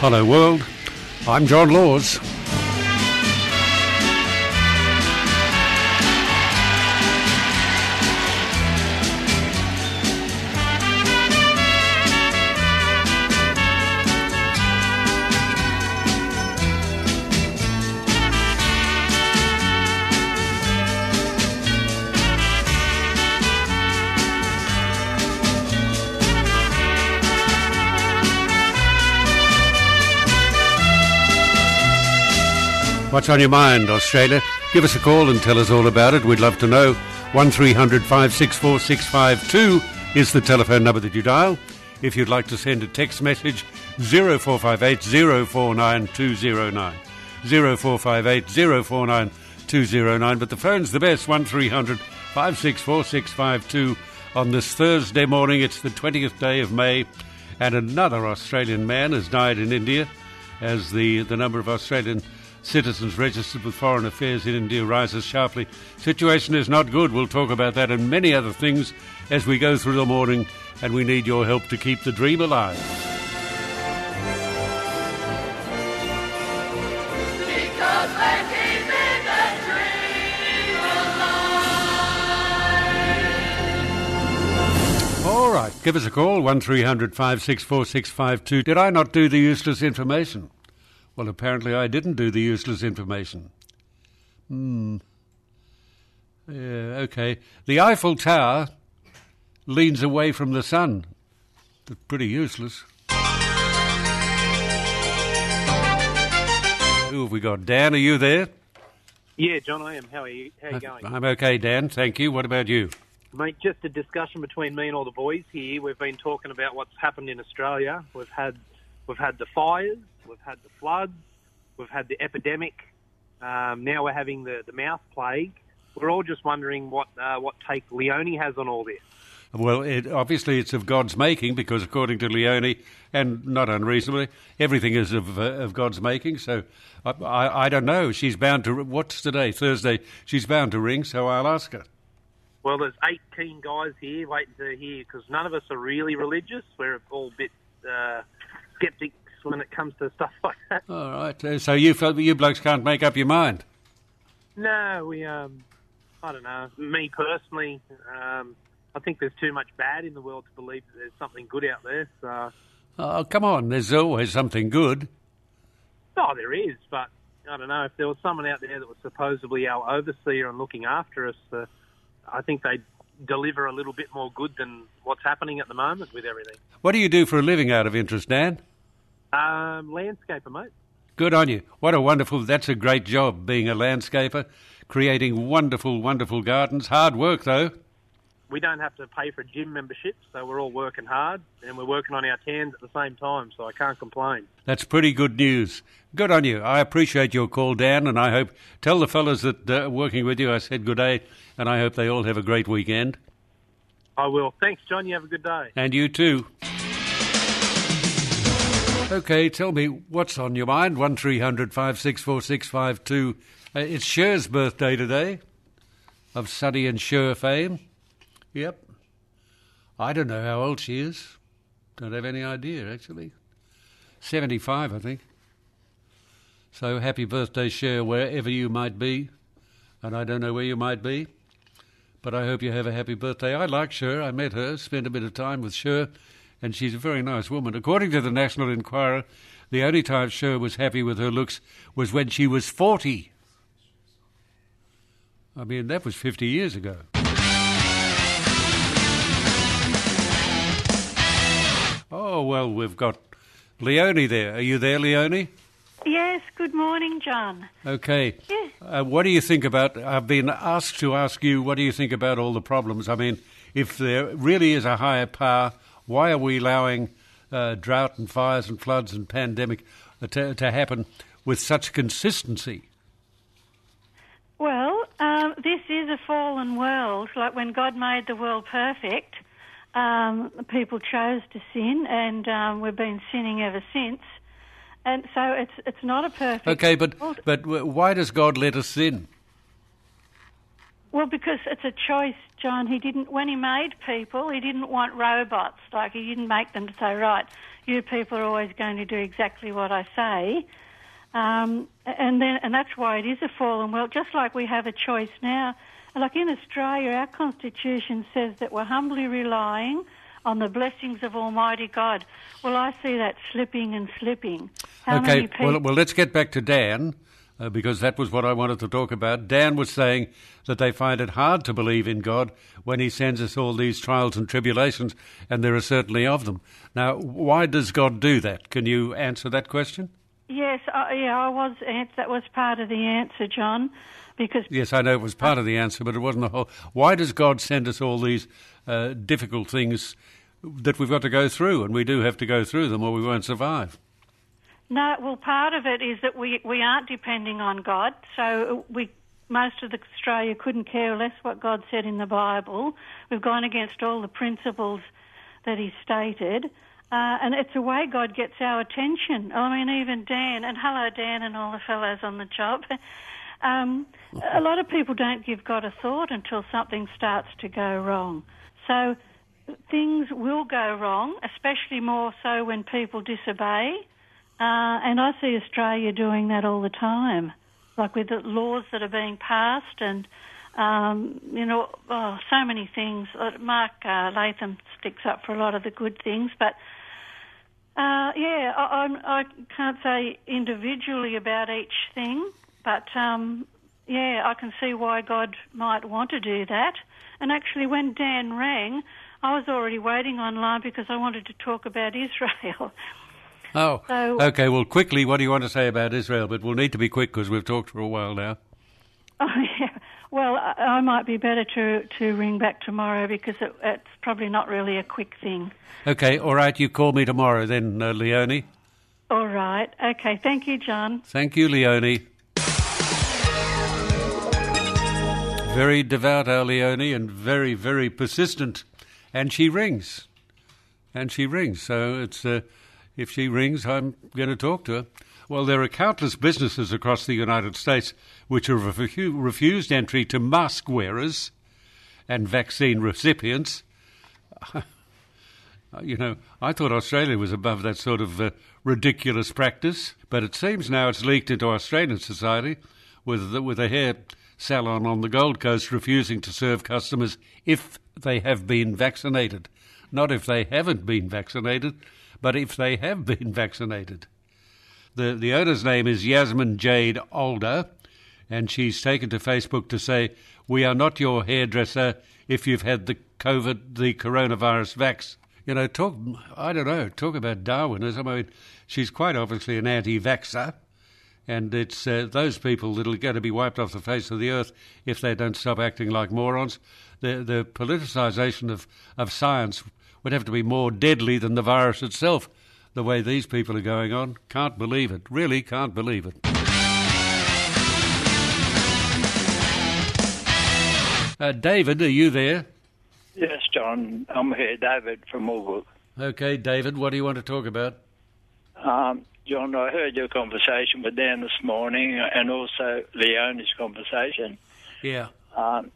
Hello, world. I'm John Laws. What's on your mind, Australia? Give us a call and tell us all about it. We'd love to know. 1300 564 652 is the telephone number that you dial. If you'd like to send a text message, 0458 049 209. 0458 049 209. But the phone's the best, 1300 564 652 on this Thursday morning. It's the 20th day of May, and another Australian man has died in India as the, the number of Australian citizens registered with Foreign Affairs in India rises sharply. Situation is not good. We'll talk about that and many other things as we go through the morning, and we need your help to keep the dream alive. Because we're keeping the dream alive. All right, give us a call, 1300 564 652. Did I not do the useless information? Well, apparently I didn't do the useless information. Hmm. Yeah, okay. The Eiffel Tower leans away from the sun. That's pretty useless. Who have we got? Dan, are you there? Yeah, John, I am. How are you? How are you going, I'm okay, Dan. Thank you. What about you? mate? Just a discussion between me and all the boys here. We've been talking about what's happened in Australia. We've had we've had the fires, we've had the floods, we've had the epidemic. Um, now we're having the the mouse plague. We're all just wondering what uh, what take Leonie has on all this. Well, it, obviously it's of God's making because, according to Leonie, and not unreasonably, everything is of, uh, of God's making. So I, I, I don't know. She's bound to. What's today? Thursday. She's bound to ring. So I'll ask her. Well, there's 18 guys here waiting to hear because none of us are really religious. We're all a bit uh, skeptics when it comes to stuff like that. All right. uh, So you you blokes can't make up your mind. No, we, um, I don't know. Me personally, um, I think there's too much bad in the world to believe that there's something good out there. So, Oh, come on. There's always something good. oh, there is, but I don't know if there was someone out there that was supposedly our overseer and looking after us. Uh, I think they'd deliver a little bit more good than what's happening at the moment with everything. What do you do for a living out of interest, Dan? Um, landscaper, mate. Good on you. What a wonderful, that's a great job being a landscaper, creating wonderful, wonderful gardens. Hard work, though. We don't have to pay for gym membership, so we're all working hard and we're working on our tans at the same time. So I can't complain. That's pretty good news. Good on you. I appreciate your call, Dan, and I hope, tell the fellas that uh, working with you I said good day, and I hope they all have a great weekend. I will. Thanks, John. You have a good day. And you too. Okay, tell me what's on your mind. One three hundred five six four six five two. Uh, it's Cher's birthday today, of Sonny and Cher fame. Yep. I don't know how old she is. Don't have any idea actually. Seventy-five, I think. So happy birthday, Cher, wherever you might be, and I don't know where you might be. But I hope you have a happy birthday. I like Cher. I met her, spent a bit of time with Cher, and she's a very nice woman. According to the National Enquirer, the only time Cher was happy with her looks was when she was 40. I mean, that was 50 years ago. Oh, well, we've got Leonie there. Are you there, Leonie? Yes, good morning, John. Okay. Yes. Uh, what do you think about? I've been asked to ask you, what do you think about all the problems? I mean, if there really is a higher power, why are we allowing uh, drought and fires and floods and pandemic uh, to, to happen with such consistency? Well, um, this is a fallen world. Like when God made the world perfect, um, people chose to sin, and um, we've been sinning ever since. And so it's it's not a perfect. Okay, but world. but why does God let us sin? Well, because it's a choice, John. He didn't when he made people, he didn't want robots. Like he didn't make them to say, right, you people are always going to do exactly what I say. Um, and then, and that's why it is a fallen world. Just like we have a choice now, like in Australia, our constitution says that we're humbly relying on the blessings of Almighty God. Well, I see that slipping and slipping. How many okay, people? well, well, let's get back to Dan. Uh, because that was what I wanted to talk about. Dan was saying that they find it hard to believe in God when He sends us all these trials and tribulations, and there are certainly of them. Now, why does God do that? Can you answer that question? Yes, uh, yeah, I was. That was part of the answer, John. Because Yes, I know it was part of the answer, but it wasn't the whole. Why does God send us all these uh, difficult things that we've got to go through, and we do have to go through them, or we won't survive? No, well, part of it is that we we aren't depending on God, so we most of Australia couldn't care less what God said in the Bible. We've gone against all the principles that He stated. Uh, and it's a way God gets our attention. I mean, even Dan, and hello, Dan, and all the fellows on the job. Um, a lot of people don't give God a thought until something starts to go wrong. So things will go wrong, especially more so when people disobey. Uh, and I see Australia doing that all the time, like with the laws that are being passed and, um, you know, oh, so many things. Uh, Mark uh, Latham sticks up for a lot of the good things, but uh, yeah, I, I'm, I can't say individually about each thing, but um, yeah, I can see why God might want to do that. And actually, when Dan rang, I was already waiting online because I wanted to talk about Israel. Oh, So- okay. Well, quickly, what do you want to say about Israel? But we'll need to be quick because we've talked for a while now. Oh yeah. Well, I, I might be better to to ring back tomorrow because it, it's probably not really a quick thing. Okay, all right. You call me tomorrow then, uh, Leonie. All right. Okay. Thank you, John. Thank you, Leonie. Very devout, our Leonie, and very, very persistent. And she rings. And she rings. So it's uh, if she rings, I'm going to talk to her. Well, there are countless businesses across the United States which have refu- refused entry to mask wearers and vaccine recipients. You know, I thought Australia was above that sort of uh, ridiculous practice, but it seems now it's leaked into Australian society with the, with a hair salon on the Gold Coast refusing to serve customers if they have been vaccinated. Not if they haven't been vaccinated, but if they have been vaccinated. The, the owner's name is Yasmin Jade Elder, and she's taken to Facebook to say, We are not your hairdresser if you've had the COVID, the coronavirus vax. You know, talk, I don't know, talk about Darwinism. I mean, she's quite obviously an anti vaxxer, and it's uh, those people that are going to be wiped off the face of the earth if they don't stop acting like morons. The, the politicisation of, of science would have to be more deadly than the virus itself. The way these people are going on, can't believe it. Really can't believe it. Uh, David, are you there? Yes, John. I'm here, David from Mulbrook. Okay, David, what do you want to talk about? Um, John, I heard your conversation with Dan this morning and also Leonie's conversation. Yeah. Um,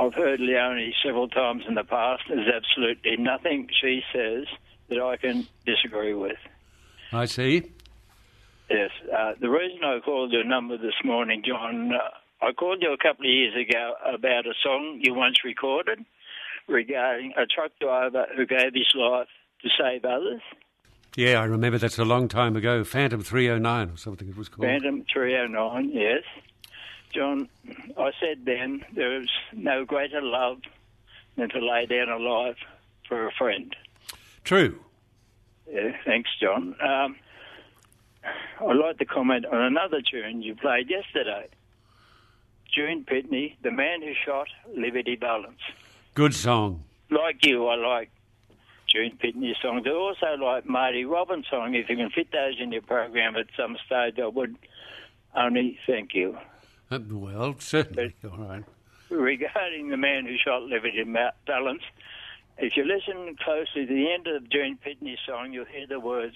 I've heard Leonie several times in the past. There's absolutely nothing she says that I can disagree with. I see. Yes. Uh, the reason I called your number this morning, John, uh, I called you a couple of years ago about a song you once recorded regarding a truck driver who gave his life to save others. Yeah, I remember that's a long time ago. Phantom 309 or something it was called. Phantom 309, yes. John, I said then there is no greater love than to lay down a life for a friend. True. Yeah, thanks, John. Um, I'd like to comment on another tune you played yesterday. Gene Pitney, The Man Who Shot Liberty Valance. Good song. Like you, I like Gene Pitney songs. I also like Marty Robbins' song. If you can fit those in your program at some stage, I would only thank you. Uh, well, certainly. All right. regarding the man who shot Liberty Ma- Valance, if you listen closely to the end of Gene Pitney's song, you'll hear the words,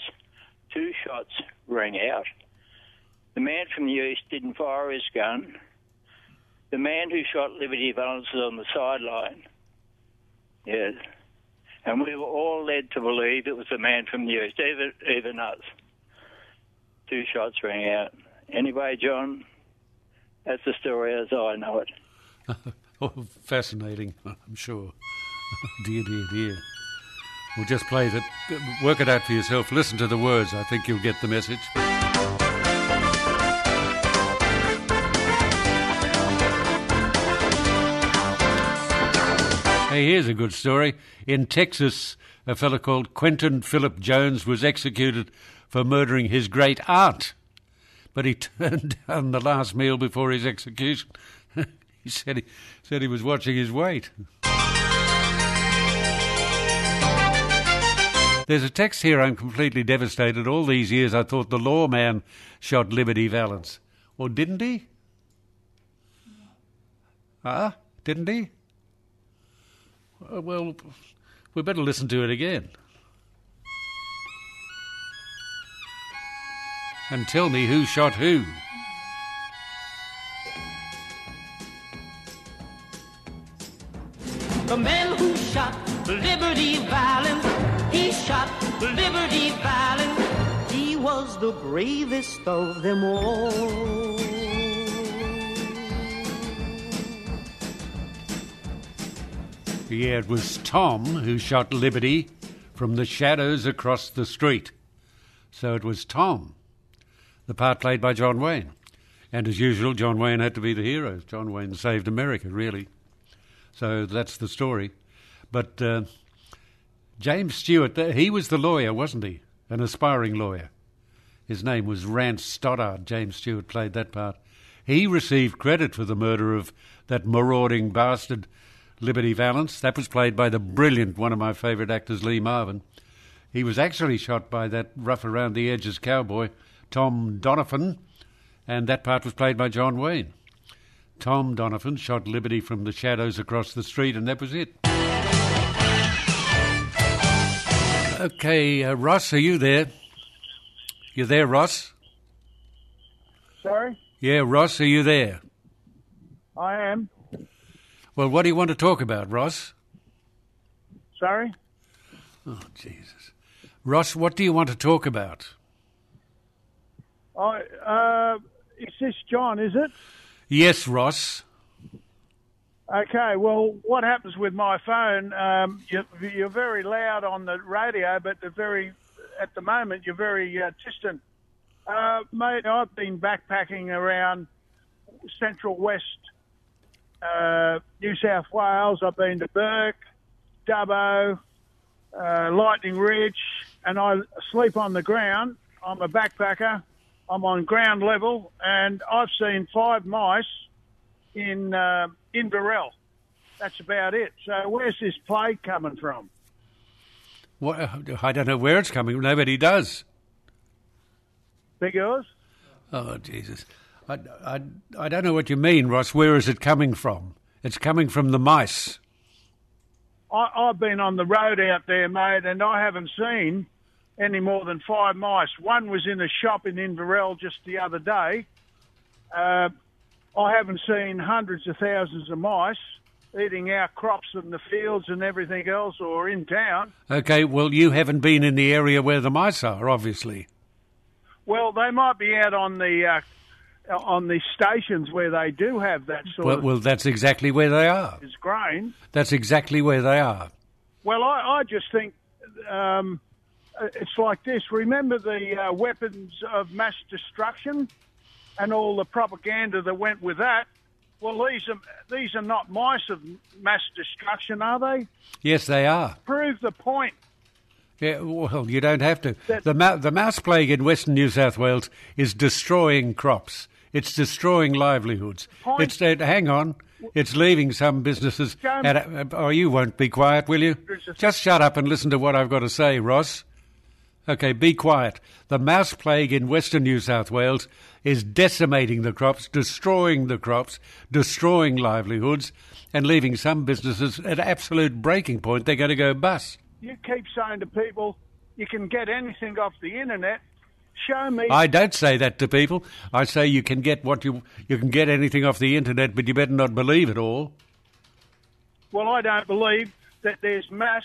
two shots rang out. The man from the east didn't fire his gun. The man who shot Liberty Valance was on the sideline. Yes. And we were all led to believe it was the man from the east, even, even us. Two shots rang out. Anyway, John, that's the story as I know it. Oh, fascinating, I'm sure. dear, dear, dear. We'll just play that. Work it out for yourself. Listen to the words. I think you'll get the message. Hey, here's a good story. In Texas, a fellow called Quentin Philip Jones was executed for murdering his great aunt. But he turned down the last meal before his execution. he said he said he was watching his weight. There's a text here. I'm completely devastated. All these years, I thought the lawman shot Liberty Valance. Or didn't he? Ah, didn't he? Well, we better listen to it again. And tell me who shot who. The man who shot Liberty Valance, he shot Liberty Valance. He was the bravest of them all. Yeah, it was Tom who shot Liberty from the shadows across the street. So it was Tom, the part played by John Wayne. And as usual, John Wayne had to be the hero. John Wayne saved America, really. So that's the story. But uh, James Stewart, he was the lawyer, wasn't he? An aspiring lawyer. His name was Rance Stoddard. James Stewart played that part. He received credit for the murder of that marauding bastard, Liberty Valance. That was played by the brilliant, one of my favourite actors, Lee Marvin. He was actually shot by that rough around the edges cowboy, Tom Donovan, and that part was played by John Wayne. Tom Donovan shot Liberty from the shadows across the street, and that was it. Okay, uh, Ross, are you there? You there, Ross? Sorry, Yeah, Ross, are you there? I am. Well, what do you want to talk about, Ross? Sorry. Oh, Jesus. Ross, what do you want to talk about? I uh, is this John? Is it? Yes, Ross. Okay. Well, what happens with my phone? Um, you, you're very loud on the radio, but the very at the moment you're very uh, distant. Uh, mate, I've been backpacking around central west uh, New South Wales. I've been to Bourke, Dubbo, uh, Lightning Ridge, and I sleep on the ground. I'm a backpacker. I'm on ground level, and I've seen five mice in uh, Inverell. That's about it. So where's this plague coming from? What, I don't know where it's coming. Nobody does. Because Oh, Jesus. I, I, I don't know what you mean, Ross. Where is it coming from? It's coming from the mice. I, I've been on the road out there, mate, and I haven't seen any more than five mice. One was in a shop in Inverell just the other day. Uh, I haven't seen hundreds of thousands of mice eating our crops in the fields and everything else or in town. Okay, well, you haven't been in the area where the mice are, obviously. Well, they might be out on the uh, on the stations where they do have that sort Well, of well, that's exactly where they are. is grain. That's exactly where they are. Well, I, I just think um, it's like this. Remember the uh, weapons of mass destruction and all the propaganda that went with that. Well, these are these are not mice of mass destruction, are they? Yes, they are. Prove the point. Yeah, well, you don't have to. That- The, mou- the mouse plague in western New South Wales is destroying crops. It's destroying livelihoods. Point- It's uh, hang on. It's leaving some businesses. At oh, you won't be quiet, will you? Just shut up and listen to what I've got to say, Ross. Okay, be quiet. The mouse plague in western New South Wales is decimating the crops, destroying the crops, destroying livelihoods, and leaving some businesses at absolute breaking point. They're going to go bust. You keep saying to people, you can get anything off the internet. Show me. I don't say that to people. I say you can get what you you can get anything off the internet, but you better not believe it all. Well, I don't believe that there's mass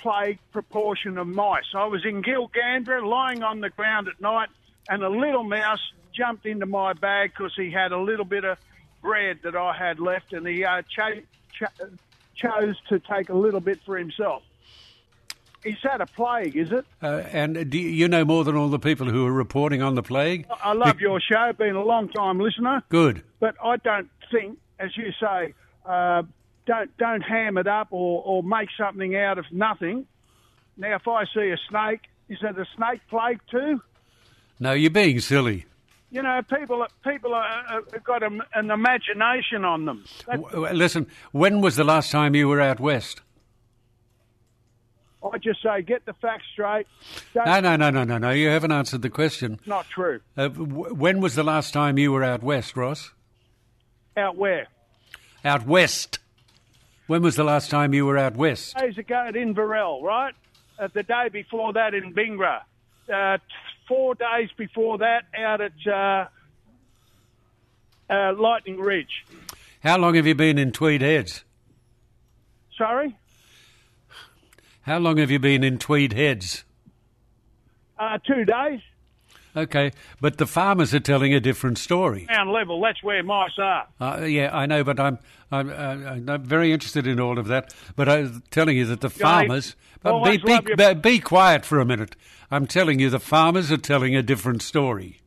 plague proportion of mice. I was in Gilgandra, lying on the ground at night, and a little mouse jumped into my bag because he had a little bit of bread that I had left, and he uh, cho- cho- chose to take a little bit for himself. Is that a plague, is it? Uh, and do you know more than all the people who are reporting on the plague? I love your show, been a long time listener, Good. but I don't think, as you say, uh, don't don't ham it up or, or make something out of nothing. Now, if I see a snake, is it a snake plague too? No, you're being silly. You know, people people have got a, an imagination on them. That, W- w- Listen, when was the last time you were out west? I just say, get the facts straight. Don't, No, no, no, no, no, no. You haven't answered the question. Not true. Uh, w- when was the last time you were out west, Ross? Out where? Out west. When was the last time you were out west? Days ago at Inverell, right? Uh, the day before that in Bingara. Uh, four days before that out at uh, uh, Lightning Ridge. How long have you been in Tweed Heads? Sorry? How long have you been in Tweed Heads? Uh, two days. Okay, but the farmers are telling a different story. Ground level, that's where mice are. Uh, yeah, I know, but I'm I'm, uh, I'm very interested in all of that. But I'm telling you that the farmers. But be, be, your- be, be quiet for a minute. I'm telling you, the farmers are telling a different story.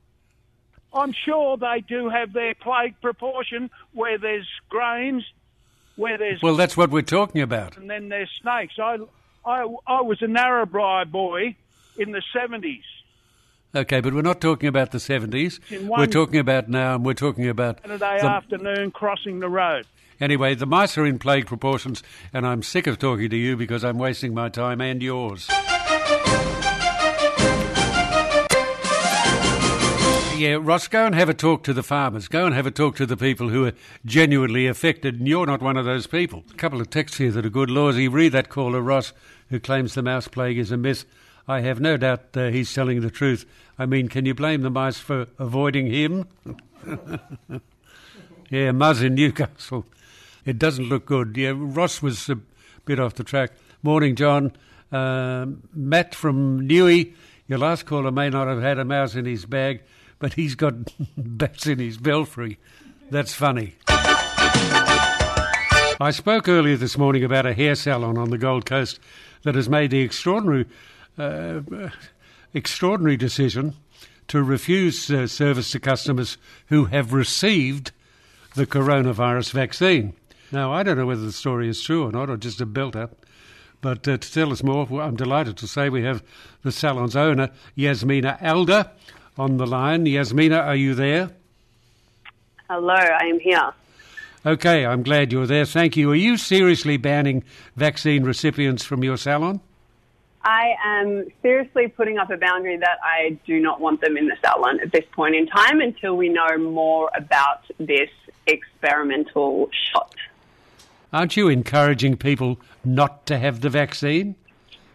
I'm sure they do have their plague proportion where there's grains, where there's Well, that's what we're talking about. and then there's snakes. I, I, I was a Narrabri boy in the 70s. Okay, but we're not talking about the 70s. In We're talking about now, and we're talking about. Saturday the- afternoon crossing the road. Anyway, the mice are in plague proportions, and I'm sick of talking to you because I'm wasting my time and yours. Yeah, Ross, go and have a talk to the farmers. Go and have a talk to the people who are genuinely affected, and you're not one of those people. A couple of texts here that are good. Lawsy, read that caller, Ross, who claims the mouse plague is a myth. I have no doubt uh, he's telling the truth. I mean, can you blame the mice for avoiding him? Yeah, Muzz in Newcastle. It doesn't look good. Yeah, Ross was a bit off the track. Morning, John. Um, Matt from Newey. Your last caller may not have had a mouse in his bag, but he's got bats in his belfry. That's funny. I spoke earlier this morning about a hair salon on the Gold Coast that has made the extraordinary, uh, extraordinary decision to refuse uh, service to customers who have received the coronavirus vaccine. Now, I don't know whether the story is true or not, or just a built up. But uh, to tell us more, I'm delighted to say we have the salon's owner, Yasmina Elder, on the line. Yasmina, are you there? Hello, I am here. Okay, I'm glad you're there. Thank you. Are you seriously banning vaccine recipients from your salon? I am seriously putting up a boundary that I do not want them in the salon at this point in time until we know more about this experimental shot. Aren't you encouraging people not to have the vaccine?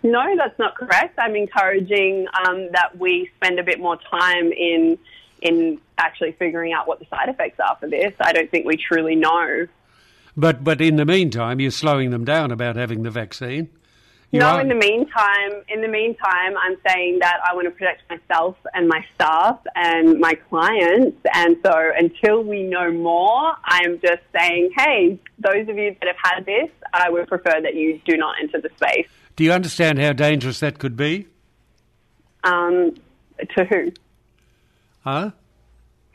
No, that's not correct. I'm encouraging um, that we spend a bit more time in in actually figuring out what the side effects are for this. I don't think we truly know. But but in the meantime, you're slowing them down about having the vaccine. You no, are- in the meantime, in the meantime, I'm saying that I want to protect myself and my staff and my clients. And so until we know more, I'm just saying, hey, those of you that have had this, I would prefer that you do not enter the space. Do you understand how dangerous that could be? Um, to who? Huh?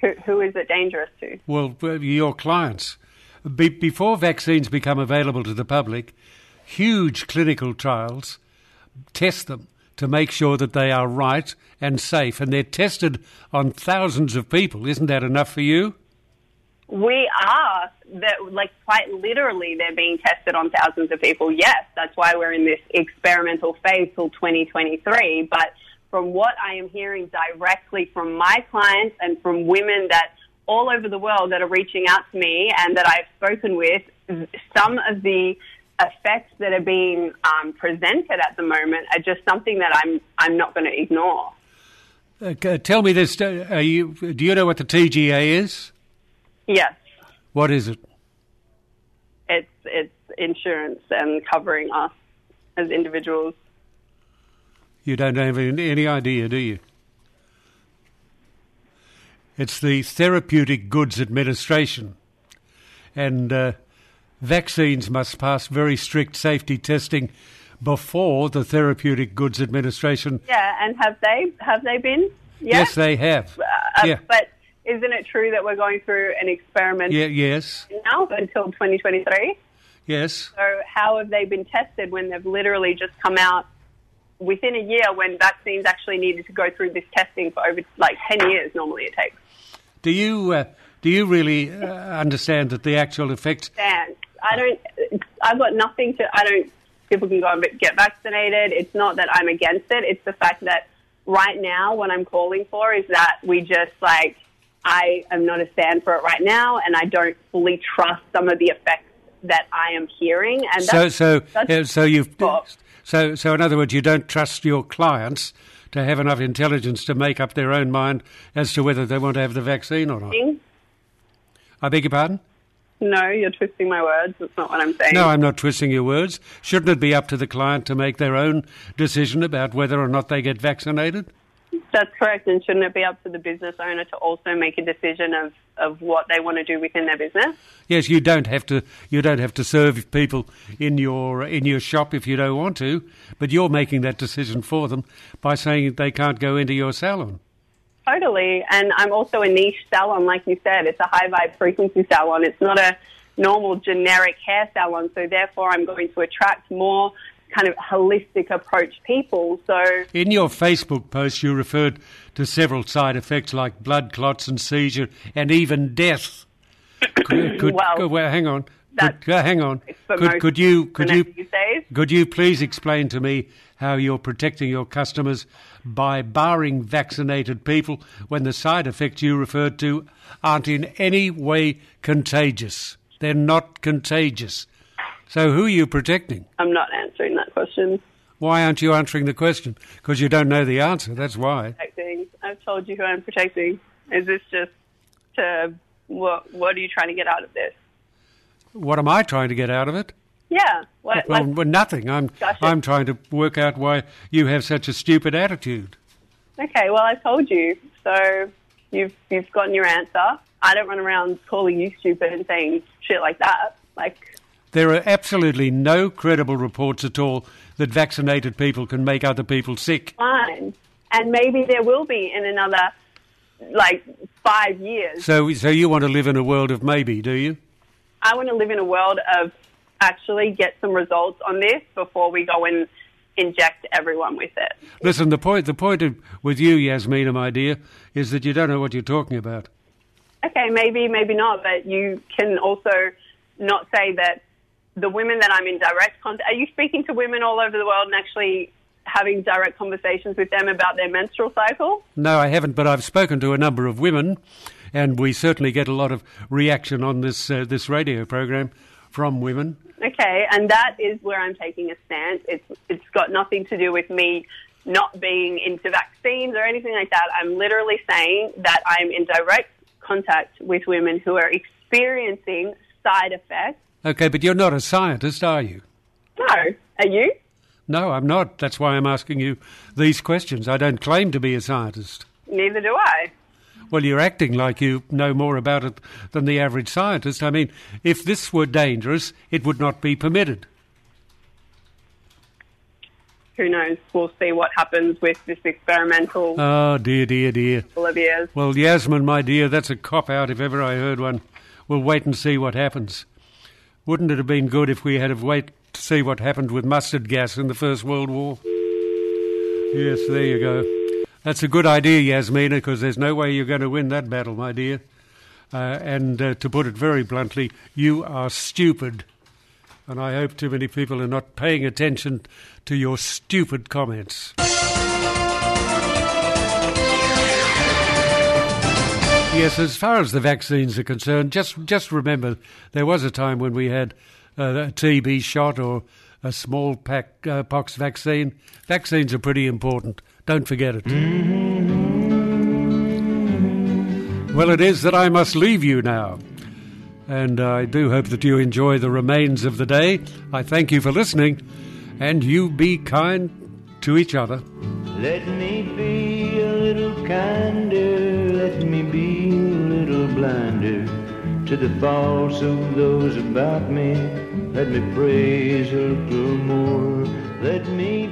who? Who is it dangerous to? Well, uh, your clients. Be- before vaccines become available to the public, huge clinical trials test them to make sure that they are right and safe, and they're tested on thousands of people. Isn't that enough for you? We are that like quite literally they're being tested on thousands of people. Yes, that's why we're in this experimental phase till 2023. But from what I am hearing directly from my clients and from women that all over the world that are reaching out to me and that I've spoken with, some of the effects that are being um, presented at the moment are just something that I'm I'm not going to ignore. Uh, tell me this: uh, are you, Do you know what the TGA is? Yes, What is it? it's it's insurance and covering us. as individuals? You don't have any any idea, do you? It's the Therapeutic Goods Administration, and uh, vaccines must pass very strict safety testing before the Therapeutic Goods Administration. Yeah, and have they have they been? Yeah? Yes, they have. Uh, yeah. But isn't it true that we're going through an experiment Yeah. Yes. now until 2023? Yes. So how have they been tested when they've literally just come out within a year when vaccines actually needed to go through this testing for over like 10 years normally it takes? Do you uh, do you really uh, understand that the actual effects? I don't, I've got nothing to, I don't, people can go and get vaccinated. It's not that I'm against it. It's the fact that right now what I'm calling for is that we just like, I am not a stand for it right now and I don't fully trust some of the effects that I am hearing. And So so uh, so you've so so in other words, you don't trust your clients to have enough intelligence to make up their own mind as to whether they want to have the vaccine or not. I beg your pardon? No, you're twisting my words. That's not what I'm saying. No, I'm not twisting your words. Shouldn't it be up to the client to make their own decision about whether or not they get vaccinated? That's correct. And shouldn't it be up to the business owner to also make a decision of, of what they want to do within their business? Yes, you don't have to. You don't have to serve people in your in your shop if you don't want to, but you're making that decision for them by saying they can't go into your salon. Totally. And I'm also a niche salon, like you said. It's a high vibe frequency salon. It's not a normal generic hair salon. So therefore, I'm going to attract more kind of holistic approach people. So In your Facebook post, you referred to several side effects like blood clots and seizure and even death. Could, could, Well, well, hang on. That's Could, uh, hang on. Could, could you could you could you please explain to me how you're protecting your customers by barring vaccinated people when the side effects you referred to aren't in any way contagious? They're not contagious. So who are you protecting? I'm not answering that question. Why aren't you answering the question? Because you don't know the answer. That's why. Protecting. I've told you who I'm protecting. Is this just to what? What are you trying to get out of this? What am I trying to get out of it? Yeah. What? Well, like- nothing. I'm Gotcha. I'm trying to work out why you have such a stupid attitude. Okay, well, I told you. So you've you've gotten your answer. I don't run around calling you stupid and saying shit like that. Like, There are absolutely no credible reports at all that vaccinated people can make other people sick. fine. And maybe there will be in another like five years. So, so you want to live in a world of maybe, do you? I want to live in a world of actually get some results on this before we go and inject everyone with it. Listen, the point the point of, with you, Yasmina, my dear, is that you don't know what you're talking about. Okay, maybe, maybe not, but you can also not say that the women that I'm in direct contact. Are you speaking to women all over the world and actually having direct conversations with them about their menstrual cycle? No, I haven't, but I've spoken to a number of women, and we certainly get a lot of reaction on this uh, this radio program from women. Okay, and that is where I'm taking a stance. It's it's got nothing to do with me not being into vaccines or anything like that. I'm literally saying that I'm in direct contact with women who are experiencing side effects. Okay, but you're not a scientist, are you? No, are you? No, I'm not. That's why I'm asking you these questions. I don't claim to be a scientist. Neither do I. Well, you're acting like you know more about it than the average scientist. I mean, if this were dangerous, it would not be permitted. Who knows? We'll see what happens with this experimental Oh, dear, dear, dear. of years. Well, Yasmin, my dear, that's a cop out if ever I heard one. We'll wait and see what happens. Wouldn't it have been good if we had have wait to see what happened with mustard gas in the First World War? Yes, there you go. That's a good idea, Yasmina, because there's no way you're going to win that battle, my dear. Uh, and uh, to put it very bluntly, you are stupid. And I hope too many people are not paying attention to your stupid comments. Yes, as far as the vaccines are concerned, just just remember there was a time when we had uh, a TB shot or a small pack, uh, pox vaccine. Vaccines are pretty important. Don't forget it. Well, it is that I must leave you now. And I do hope that you enjoy the remains of the day. I thank you for listening. and you be kind to each other. Let me be a little kinder, let me be a little blinder to the faults of those about me. Let me praise a little more. Let me